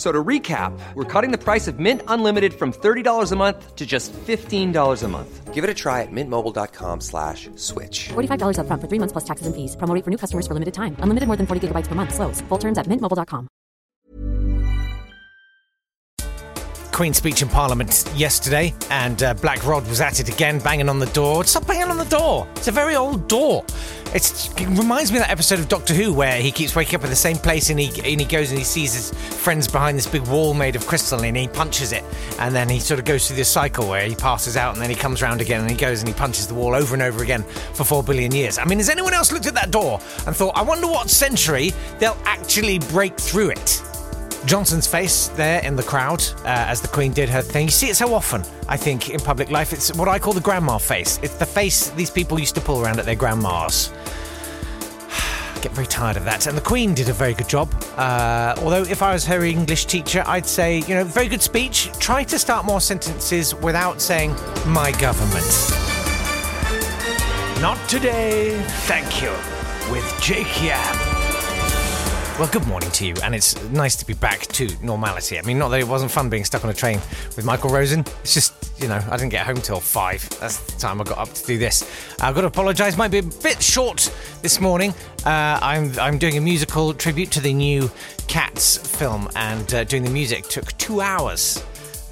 F- So to recap, we're cutting the price of Mint Unlimited from $30 a month to just $15 a month. Give it a try at mintmobile.com slash switch. $45 upfront for three months plus taxes and fees. Promo rate for new customers for limited time. Unlimited more than 40 gigabytes per month. Slows. Full terms at mintmobile.com. Queen's speech in Parliament yesterday, and uh, Black Rod was at it again, banging on the door. Stop banging on the door! It's a very old door. It's, it reminds me of that episode of Doctor Who where he keeps waking up in the same place and he, and he goes and he sees his friends behind this big wall made of crystal and he punches it. And then he sort of goes through this cycle where he passes out and then he comes round again and he goes and he punches the wall over and over again for four billion years. I mean, has anyone else looked at that door and thought, I wonder what century they'll actually break through it? Johnson's face there in the crowd uh, as the Queen did her thing. You see it so often, I think, in public life. It's what I call the grandma face. It's the face these people used to pull around at their grandmas. Get very tired of that. And the Queen did a very good job. Uh, although, if I was her English teacher, I'd say, you know, very good speech. Try to start more sentences without saying, my government. Not today, thank you, with Jake Yapp. Well, good morning to you, and it's nice to be back to normality. I mean, not that it wasn't fun being stuck on a train with Michael Rosen. It's just, you know, I didn't get home till five. That's the time I got up to do this. I've got to apologise. Might be a bit short this morning. Uh, I'm I'm doing a musical tribute to the new Cats film, and uh, doing the music took two hours.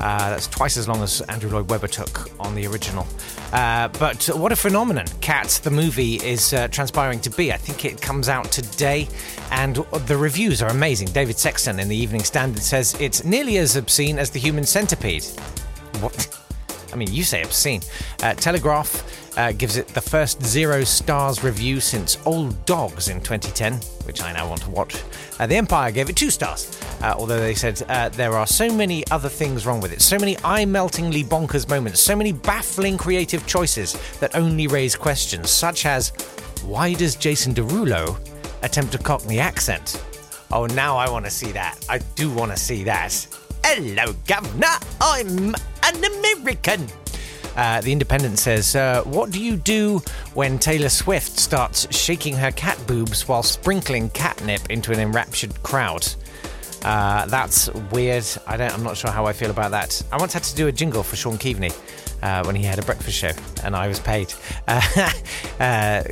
Uh, that's twice as long as Andrew Lloyd Webber took on the original. Uh, but what a phenomenon Cats, the movie, is uh, transpiring to be. I think it comes out today, and the reviews are amazing. David Sexton in the Evening Standard says it's nearly as obscene as the human centipede. What? I mean, you say obscene. Uh, Telegraph uh, gives it the first zero stars review since Old Dogs in 2010, which I now want to watch. Uh, the Empire gave it two stars, uh, although they said uh, there are so many other things wrong with it, so many eye meltingly bonkers moments, so many baffling creative choices that only raise questions, such as why does Jason Derulo attempt a Cockney accent? Oh, now I want to see that. I do want to see that. Hello, Governor. I'm an American. Uh, the Independent says, uh, What do you do when Taylor Swift starts shaking her cat boobs while sprinkling catnip into an enraptured crowd? Uh, that's weird. I don't. I'm not sure how I feel about that. I once had to do a jingle for Sean Keaveny uh, when he had a breakfast show, and I was paid uh, uh,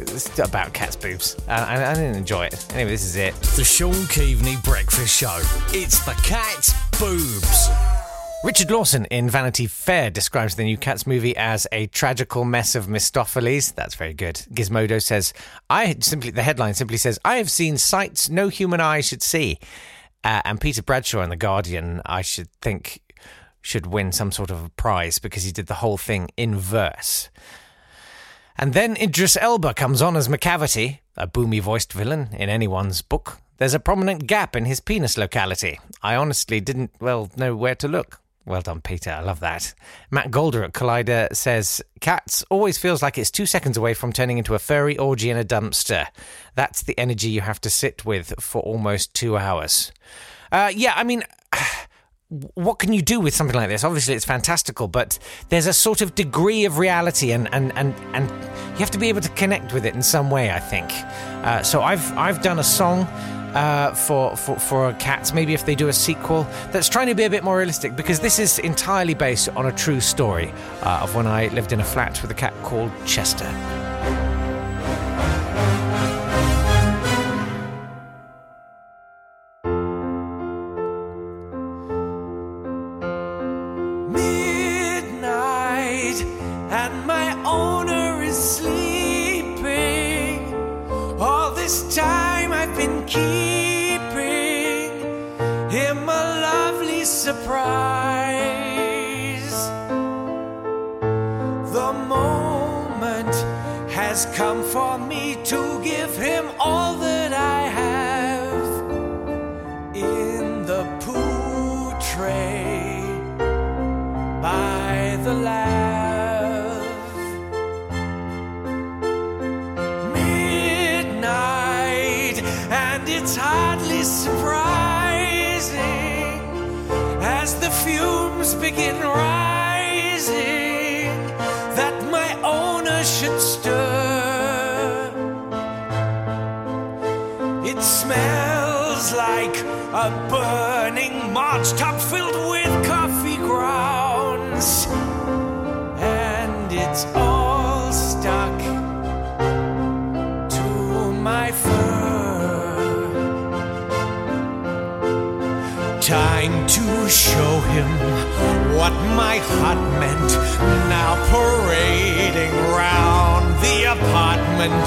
about cat's boobs. I, I didn't enjoy it. Anyway, this is it. The Sean Keaveny Breakfast Show. It's the cat's boobs. Richard Lawson in Vanity Fair describes the new Cats movie as a tragical mess of Mistoffelees. That's very good. Gizmodo says, I simply, the headline simply says, I have seen sights no human eye should see. Uh, and Peter Bradshaw in The Guardian, I should think, should win some sort of a prize because he did the whole thing in verse. And then Idris Elba comes on as Macavity, a boomy voiced villain in anyone's book. There's a prominent gap in his penis locality. I honestly didn't, well, know where to look. Well done, Peter. I love that. Matt Golder at Collider says Cats always feels like it's two seconds away from turning into a furry orgy in a dumpster. That's the energy you have to sit with for almost two hours. Uh, yeah, I mean. What can you do with something like this? Obviously, it's fantastical, but there's a sort of degree of reality, and, and, and, and you have to be able to connect with it in some way. I think. Uh, so I've I've done a song uh, for, for for cats. Maybe if they do a sequel that's trying to be a bit more realistic, because this is entirely based on a true story uh, of when I lived in a flat with a cat called Chester. Begin rising that my owner should stir. It smells like a burning march top filled with Time to show him what my heart meant. Now parading round the apartment,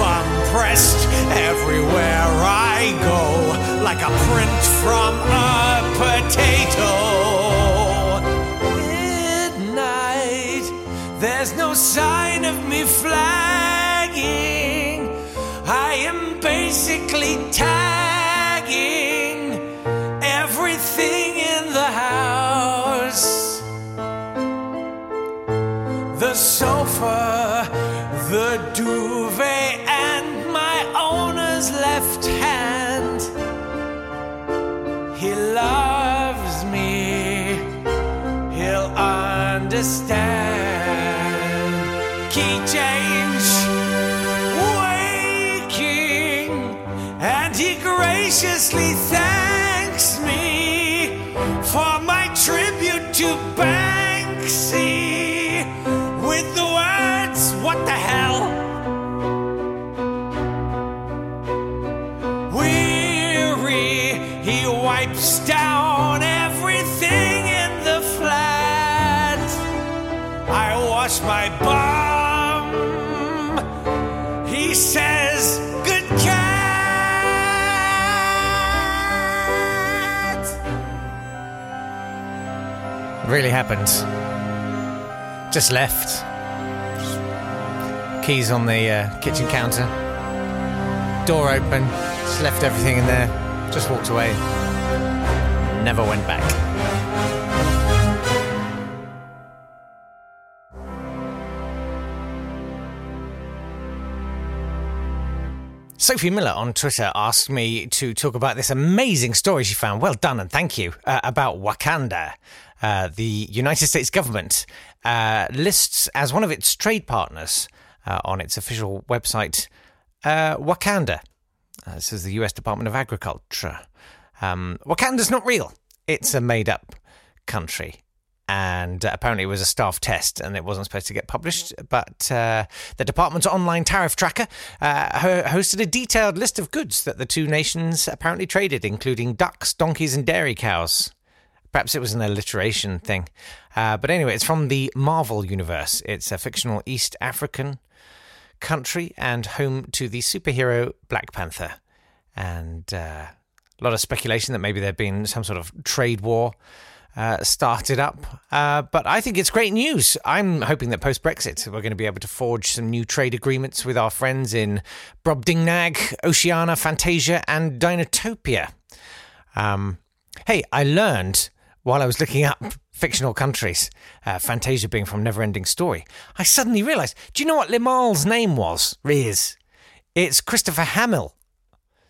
bum pressed everywhere I go, like a print from a potato. Midnight, there's no sign of me flagging. I am basically tagging sofa, the duvet, and my owner's left hand. He loves me, he'll understand. Key change, waking, and he graciously thanks me for my tribute to Really happened. Just left. Keys on the uh, kitchen counter. Door open. Just left everything in there. Just walked away. Never went back. Sophie Miller on Twitter asked me to talk about this amazing story she found. Well done and thank you. Uh, about Wakanda. Uh, the United States government uh, lists as one of its trade partners uh, on its official website uh, Wakanda. Uh, this is the US Department of Agriculture. Um, Wakanda's not real, it's a made up country. And apparently, it was a staff test and it wasn't supposed to get published. But uh, the department's online tariff tracker ho- hosted a detailed list of goods that the two nations apparently traded, including ducks, donkeys, and dairy cows. Perhaps it was an alliteration thing. Uh, but anyway, it's from the Marvel universe. It's a fictional East African country and home to the superhero Black Panther. And uh, a lot of speculation that maybe there'd been some sort of trade war uh, started up. Uh, but I think it's great news. I'm hoping that post Brexit, we're going to be able to forge some new trade agreements with our friends in Brobdingnag, Oceania, Fantasia, and Dinotopia. Um, hey, I learned while I was looking up fictional countries, uh, Fantasia being from Neverending Story, I suddenly realised do you know what Limahl's name was? Riz. It's Christopher Hamill.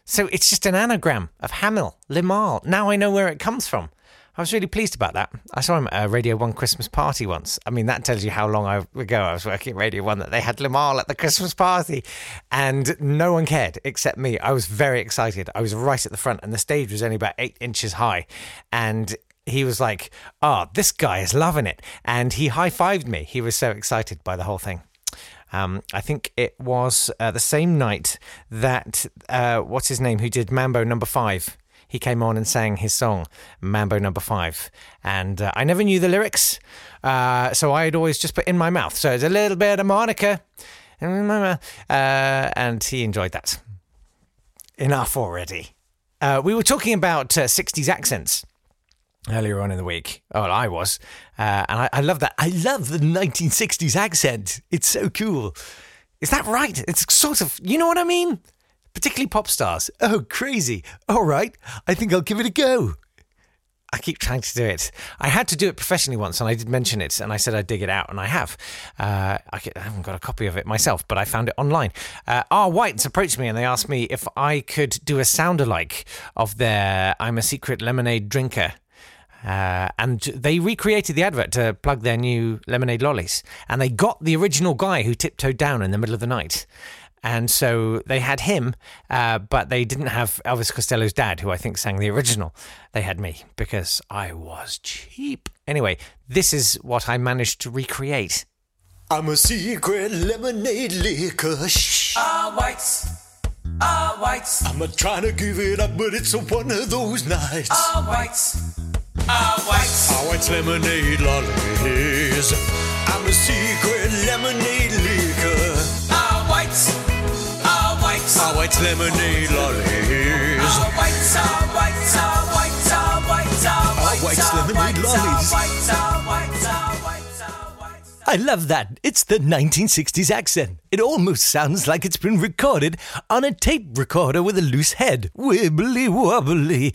So it's just an anagram of Hamill, Limahl. Now I know where it comes from. I was really pleased about that. I saw him at a Radio 1 Christmas party once. I mean, that tells you how long ago I was working at Radio 1 that they had Limahl at the Christmas party. And no one cared except me. I was very excited. I was right at the front, and the stage was only about eight inches high. And he was like, Oh, this guy is loving it. And he high fived me. He was so excited by the whole thing. Um, I think it was uh, the same night that, uh, what's his name, who did Mambo number five? He came on and sang his song, Mambo number five. And uh, I never knew the lyrics, uh, so I'd always just put in my mouth. So it's a little bit of Monica. Uh, and he enjoyed that. Enough already. Uh, we were talking about uh, 60s accents earlier on in the week. Oh, I was. Uh, and I, I love that. I love the 1960s accent. It's so cool. Is that right? It's sort of, you know what I mean? Particularly pop stars. Oh, crazy. All right. I think I'll give it a go. I keep trying to do it. I had to do it professionally once, and I did mention it, and I said I'd dig it out, and I have. Uh, I, haven't got a copy of it myself, but I found it online. Uh, R. Whites approached me, and they asked me if I could do a sound alike of their "I'm a Secret Lemonade Drinker." Uh, and they recreated the advert to plug their new lemonade lollies. And they got the original guy who tiptoed down in the middle of the night. And so they had him, uh, but they didn't have Elvis Costello's dad, who I think sang the original. They had me because I was cheap. Anyway, this is what I managed to recreate. I'm a secret lemonade liquor. Shh. Ah, whites. Ah, whites. I'm a trying to give it up, but it's a one of those nights. Ah, whites. Ah, whites. Ah, whites lemonade lollies. I'm a secret lemonade liquor. Ah, whites. Our White's, Our white lemonade lollies. Our whites, our whites, our whites, our whites, our whites, lemonade lollies. I love that. It's the 1960s accent. It almost sounds like it's been recorded on a tape recorder with a loose head. Wibbly wobbly.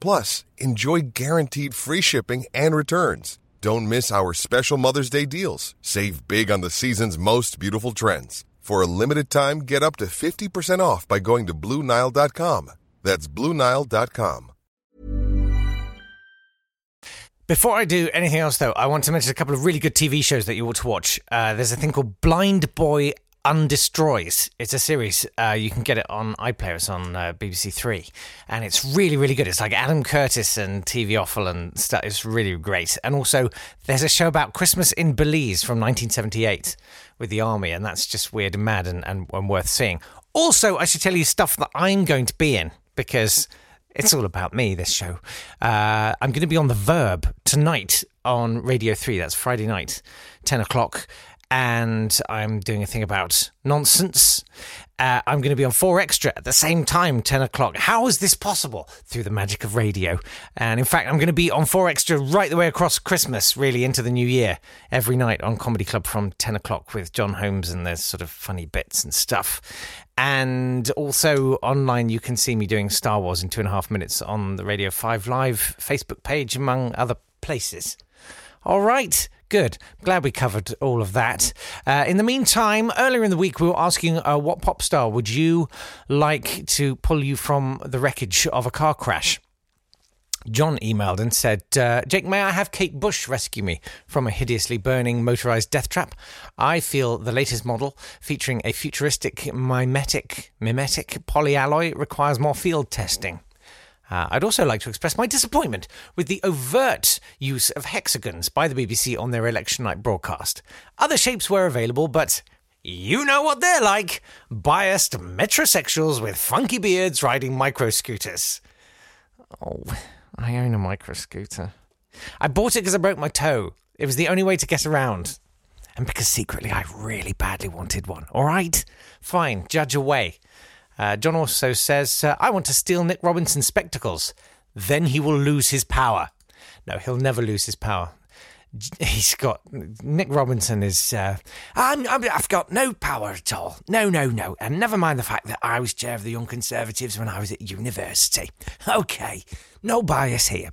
Plus, enjoy guaranteed free shipping and returns. Don't miss our special Mother's Day deals. Save big on the season's most beautiful trends. For a limited time, get up to 50% off by going to Bluenile.com. That's Bluenile.com. Before I do anything else, though, I want to mention a couple of really good TV shows that you ought to watch. Uh, there's a thing called Blindboy Undestroys. It's a series. Uh, you can get it on iPlayer. It's on uh, BBC Three, and it's really, really good. It's like Adam Curtis and TV Offal and stuff. It's really great. And also, there's a show about Christmas in Belize from 1978 with the army, and that's just weird and mad and, and, and worth seeing. Also, I should tell you stuff that I'm going to be in because it's all about me. This show. Uh, I'm going to be on the Verb tonight on Radio Three. That's Friday night, ten o'clock and I'm doing a thing about nonsense. Uh, I'm going to be on 4 Extra at the same time, 10 o'clock. How is this possible? Through the magic of radio. And in fact, I'm going to be on 4 Extra right the way across Christmas, really into the new year, every night on Comedy Club from 10 o'clock with John Holmes, and there's sort of funny bits and stuff. And also online, you can see me doing Star Wars in two and a half minutes on the Radio 5 Live Facebook page, among other places. All right. Good. Glad we covered all of that. Uh, in the meantime, earlier in the week, we were asking uh, what pop star would you like to pull you from the wreckage of a car crash? John emailed and said, uh, Jake, may I have Kate Bush rescue me from a hideously burning motorized death trap? I feel the latest model, featuring a futuristic mimetic, mimetic polyalloy, requires more field testing. Uh, I'd also like to express my disappointment with the overt use of hexagons by the BBC on their election night broadcast. Other shapes were available, but you know what they're like biased metrosexuals with funky beards riding micro scooters. Oh, I own a micro scooter. I bought it because I broke my toe. It was the only way to get around. And because secretly I really badly wanted one. All right? Fine, judge away. Uh, John also says, I want to steal Nick Robinson's spectacles. Then he will lose his power. No, he'll never lose his power. He's got Nick Robinson is. Uh, I'm, i have got no power at all. No, no, no. And never mind the fact that I was chair of the Young Conservatives when I was at university. Okay, no bias here.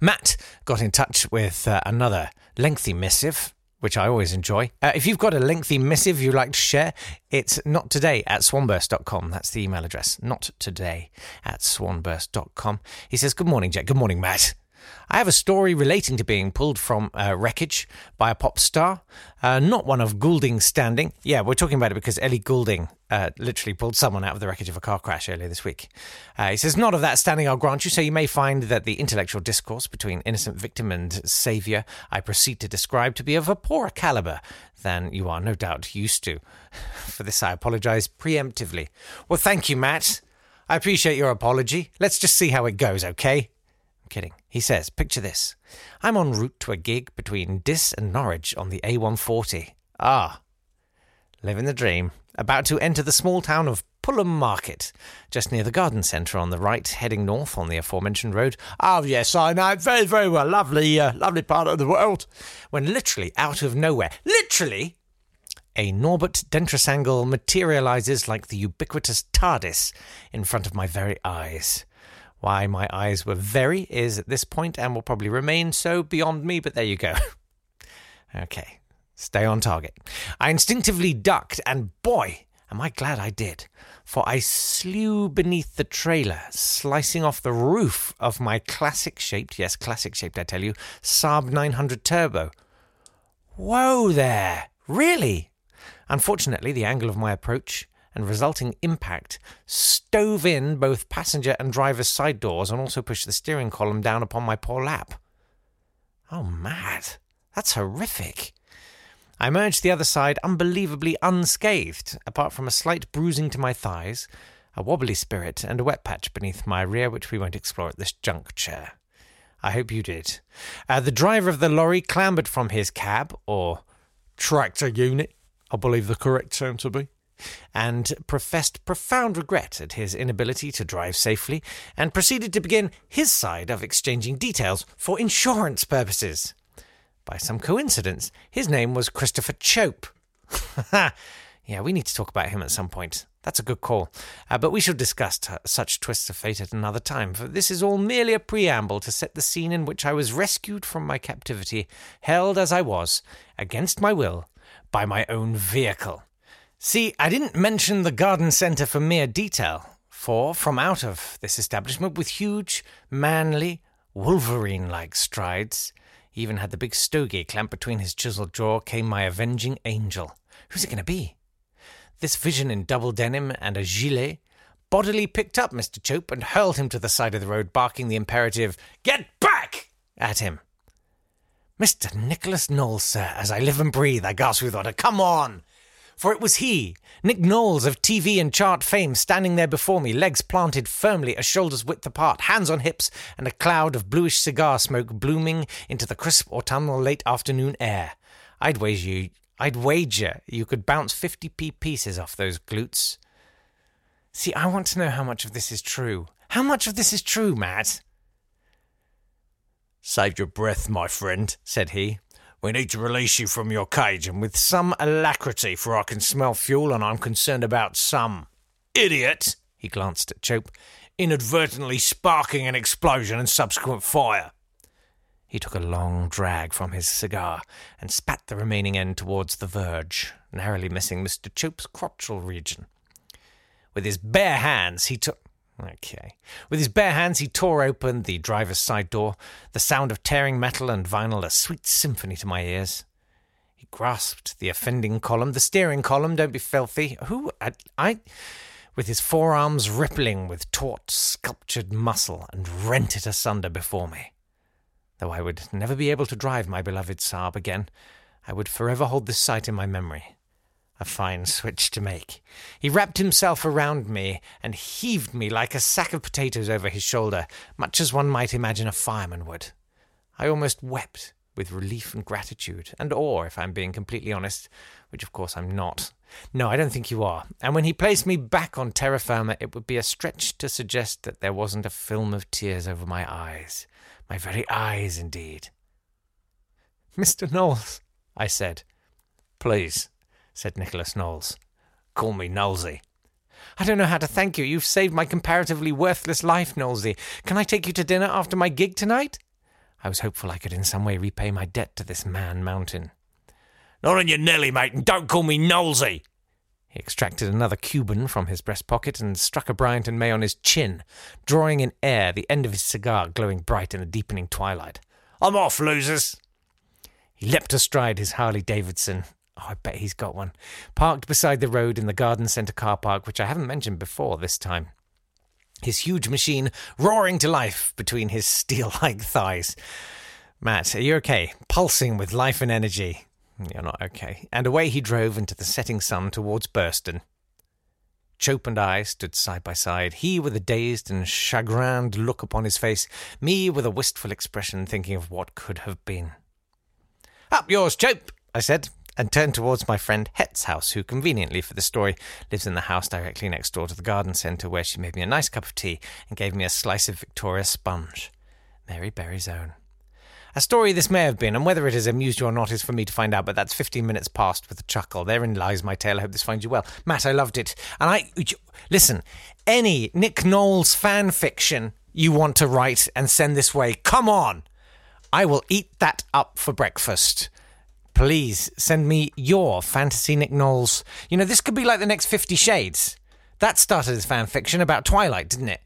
Matt got in touch with uh, another lengthy missive which I always enjoy. Uh, if you've got a lengthy missive you'd like to share, it's not today at swanburst.com. That's the email address. Not today at swanburst.com. He says, Good morning, Jack. Good morning, Matt. I have a story relating to being pulled from uh, wreckage by a pop star, uh, not one of Goulding's standing. Yeah, we're talking about it because Ellie Goulding uh, literally pulled someone out of the wreckage of a car crash earlier this week. Uh, he says, Not of that standing, I'll grant you, so you may find that the intellectual discourse between innocent victim and saviour I proceed to describe to be of a poorer calibre than you are no doubt used to. For this, I apologise preemptively. Well, thank you, Matt. I appreciate your apology. Let's just see how it goes, okay? I'm kidding. He says, Picture this. I'm en route to a gig between Diss and Norwich on the A140. Ah, living the dream about to enter the small town of Pulham Market, just near the garden centre on the right, heading north on the aforementioned road. Oh, yes, I know. Very, very well. Lovely, uh, lovely part of the world. When literally out of nowhere, literally, a Norbert Dentressangle materialises like the ubiquitous TARDIS in front of my very eyes. Why my eyes were very is at this point and will probably remain so beyond me, but there you go. okay, Stay on target. I instinctively ducked, and boy, am I glad I did, for I slew beneath the trailer, slicing off the roof of my classic shaped, yes, classic shaped, I tell you, Saab 900 Turbo. Whoa there! Really? Unfortunately, the angle of my approach and resulting impact stove in both passenger and driver's side doors and also pushed the steering column down upon my poor lap. Oh, mad. That's horrific. I emerged the other side unbelievably unscathed, apart from a slight bruising to my thighs, a wobbly spirit, and a wet patch beneath my rear, which we won't explore at this juncture. I hope you did. Uh, the driver of the lorry clambered from his cab, or tractor unit, I believe the correct term to be, and professed profound regret at his inability to drive safely, and proceeded to begin his side of exchanging details for insurance purposes. By some coincidence, his name was Christopher Chope. yeah, we need to talk about him at some point. That's a good call. Uh, but we shall discuss t- such twists of fate at another time, for this is all merely a preamble to set the scene in which I was rescued from my captivity, held as I was, against my will, by my own vehicle. See, I didn't mention the garden centre for mere detail, for from out of this establishment, with huge, manly, Wolverine like strides, he even had the big stogie clamped between his chiseled jaw, came my avenging angel. Who's it going to be? This vision in double denim and a gilet bodily picked up Mr. Chope and hurled him to the side of the road, barking the imperative, Get back! at him. Mr. Nicholas Knowles, sir, as I live and breathe, I gasped with order. Come on! For it was he, Nick Knowles of TV and chart fame, standing there before me, legs planted firmly a shoulder's width apart, hands on hips, and a cloud of bluish cigar smoke blooming into the crisp autumnal late afternoon air. I'd wager you, I'd wager you could bounce 50p pieces off those glutes. See, I want to know how much of this is true. How much of this is true, Matt? Save your breath, my friend, said he. We need to release you from your cage, and with some alacrity, for I can smell fuel and I'm concerned about some idiot, he glanced at Chope, inadvertently sparking an explosion and subsequent fire. He took a long drag from his cigar and spat the remaining end towards the verge, narrowly missing Mr. Chope's crotchal region. With his bare hands, he took. Okay. With his bare hands, he tore open the driver's side door, the sound of tearing metal and vinyl a sweet symphony to my ears. He grasped the offending column, the steering column, don't be filthy. Who? I. I with his forearms rippling with taut, sculptured muscle, and rent it asunder before me. Though I would never be able to drive my beloved Saab again, I would forever hold this sight in my memory. A fine switch to make. He wrapped himself around me and heaved me like a sack of potatoes over his shoulder, much as one might imagine a fireman would. I almost wept with relief and gratitude, and awe, if I'm being completely honest, which of course I'm not. No, I don't think you are. And when he placed me back on terra firma, it would be a stretch to suggest that there wasn't a film of tears over my eyes. My very eyes, indeed. Mr. Knowles, I said. Please, said Nicholas Knowles. Call me Knowlesy. I don't know how to thank you. You've saved my comparatively worthless life, Knowlesy. Can I take you to dinner after my gig tonight? I was hopeful I could in some way repay my debt to this man mountain. Not on your Nelly, mate, and don't call me Knowlesy. He extracted another Cuban from his breast pocket and struck a Bryant and May on his chin, drawing in air the end of his cigar glowing bright in the deepening twilight. I'm off, losers. He leapt astride his Harley Davidson. Oh, I bet he's got one. Parked beside the road in the garden centre car park, which I haven't mentioned before this time his huge machine roaring to life between his steel like thighs. Matt, are you okay? Pulsing with life and energy. You're not okay. And away he drove into the setting sun towards Burston. Chope and I stood side by side, he with a dazed and chagrined look upon his face, me with a wistful expression, thinking of what could have been. Up yours, Chope, I said, and turned towards my friend Het's house, who, conveniently for the story, lives in the house directly next door to the garden centre, where she made me a nice cup of tea and gave me a slice of Victoria sponge. Mary Berry's own. A story this may have been, and whether it has amused you or not is for me to find out, but that's 15 minutes past with a chuckle. Therein lies my tale. I hope this finds you well. Matt, I loved it. And I. Listen, any Nick Knowles fan fiction you want to write and send this way, come on! I will eat that up for breakfast please send me your fantasy Nick Knowles. You know, this could be like the next Fifty Shades. That started as fan fiction about Twilight, didn't it?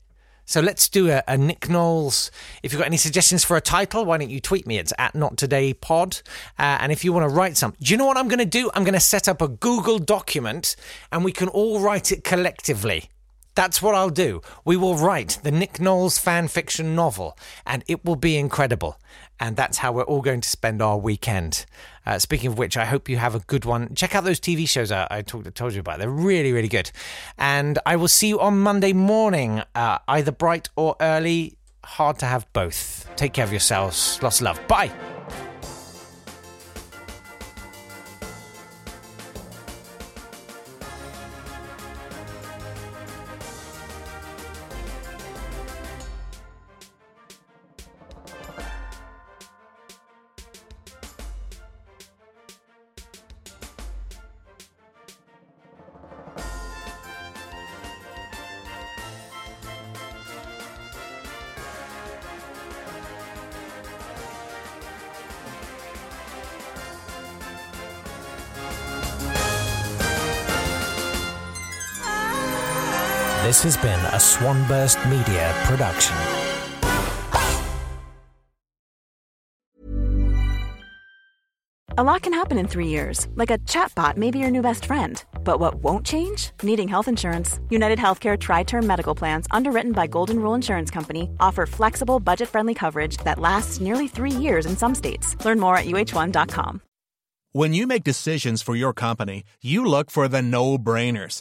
So let's do a, a, Nick Knowles. If you've got any suggestions for a title, why don't you tweet me? It's at Not Today Pod. Uh, and if you want to write some, do you know what I'm going to do? I'm going to set up a Google document and we can all write it collectively. That's what I'll do. We will write the Nick Knowles fan fiction novel, and it will be incredible. And that's how we're all going to spend our weekend. Uh, speaking of which, I hope you have a good one. Check out those TV shows I, I talked, told you about. They're really, really good. And I will see you on Monday morning, uh, either bright or early. Hard to have both. Take care of yourselves. Lots of love. Bye. This has been a Swanburst Media production. A lot can happen in three years, like a chatbot may be your new best friend. But what won't change? Needing health insurance. United Healthcare Tri Term Medical Plans, underwritten by Golden Rule Insurance Company, offer flexible, budget friendly coverage that lasts nearly three years in some states. Learn more at uh1.com. When you make decisions for your company, you look for the no brainers.